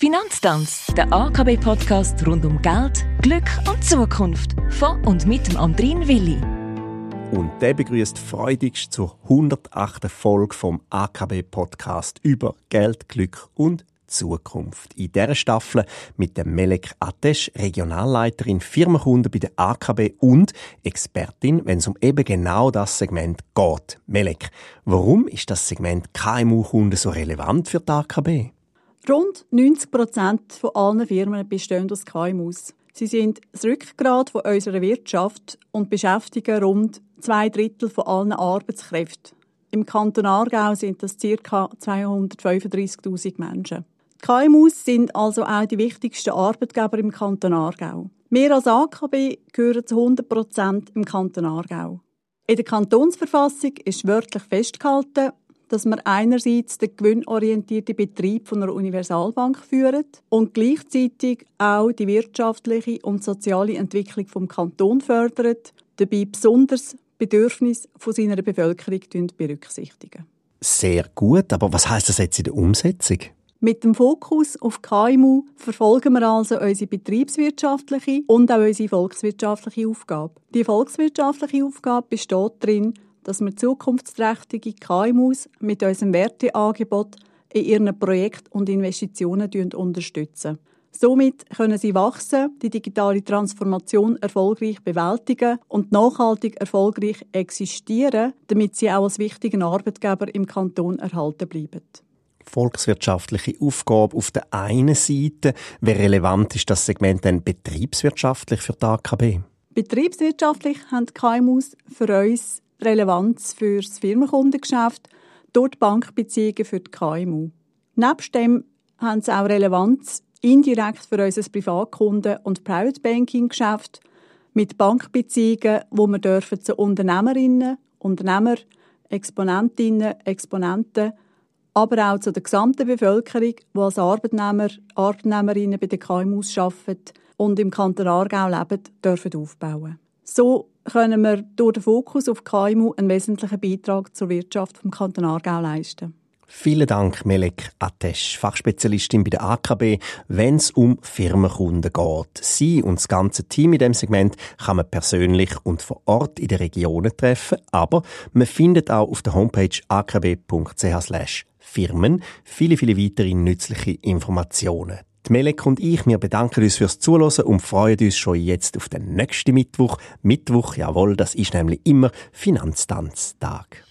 Finanztanz, der AKB-Podcast rund um Geld, Glück und Zukunft. Von und mit dem Andrin Willi. Und der begrüßt freudigst zur 108. Folge vom AKB-Podcast über Geld, Glück und Zukunft. In dieser Staffel mit dem Melek Atesh, Regionalleiterin Firmenkunden bei der AKB und Expertin, wenn es um eben genau das Segment geht. Melek, warum ist das Segment KMU-Kunden so relevant für die AKB? Rund 90 Prozent von allen Firmen bestehen aus KMUs. Sie sind das Rückgrat von unserer Wirtschaft und beschäftigen rund zwei Drittel von allen Arbeitskräften. Im Kanton Aargau sind das ca. 235.000 Menschen. Die KMUs sind also auch die wichtigsten Arbeitgeber im Kanton Aargau. Wir als AKB gehören zu 100 Prozent im Kanton Aargau. In der Kantonsverfassung ist wörtlich festgehalten, dass man einerseits den gewinnorientierten Betrieb von einer Universalbank führt und gleichzeitig auch die wirtschaftliche und soziale Entwicklung vom Kanton fördert, dabei besonders Bedürfnisse von seiner Bevölkerung berücksichtigen. Sehr gut, aber was heißt das jetzt in der Umsetzung? Mit dem Fokus auf KMU verfolgen wir also unsere betriebswirtschaftliche und auch unsere volkswirtschaftliche Aufgabe. Die volkswirtschaftliche Aufgabe besteht darin, dass wir zukunftsträchtige KMUs mit unserem Werteangebot in ihren Projekten und Investitionen unterstützen. Somit können sie wachsen, die digitale Transformation erfolgreich bewältigen und nachhaltig erfolgreich existieren, damit sie auch als wichtigen Arbeitgeber im Kanton erhalten bleiben. Volkswirtschaftliche Aufgabe auf der einen Seite. Wie relevant ist das Segment denn betriebswirtschaftlich für die AKB? Betriebswirtschaftlich haben die KMUs für uns Relevanz für das Firmenkundengeschäft durch die Bankbeziehungen für die KMU. Nebst dem haben sie auch Relevanz indirekt für unser Privatkunden- und Private Banking-Geschäft mit Bankbeziehungen, wo wir dürfen zu Unternehmerinnen, Unternehmer, Exponentinnen, Exponenten, aber auch zu der gesamten Bevölkerung, die als Arbeitnehmer, Arbeitnehmerinnen bei den KMUs arbeiten und im Kanton Aargau leben, dürfen aufbauen. So können wir durch den Fokus auf KMU einen wesentlichen Beitrag zur Wirtschaft vom Kanton Aargau leisten. Vielen Dank, Melek Atesh, Fachspezialistin bei der AKB, wenn es um Firmenkunden geht. Sie und das ganze Team in dem Segment kann man persönlich und vor Ort in den Regionen treffen, aber man findet auch auf der Homepage akb.ch/firmen viele, viele weitere nützliche Informationen. Melek und ich, wir bedanken uns fürs Zuhören und freuen uns schon jetzt auf den nächsten Mittwoch. Mittwoch, jawohl, das ist nämlich immer Finanztanztag.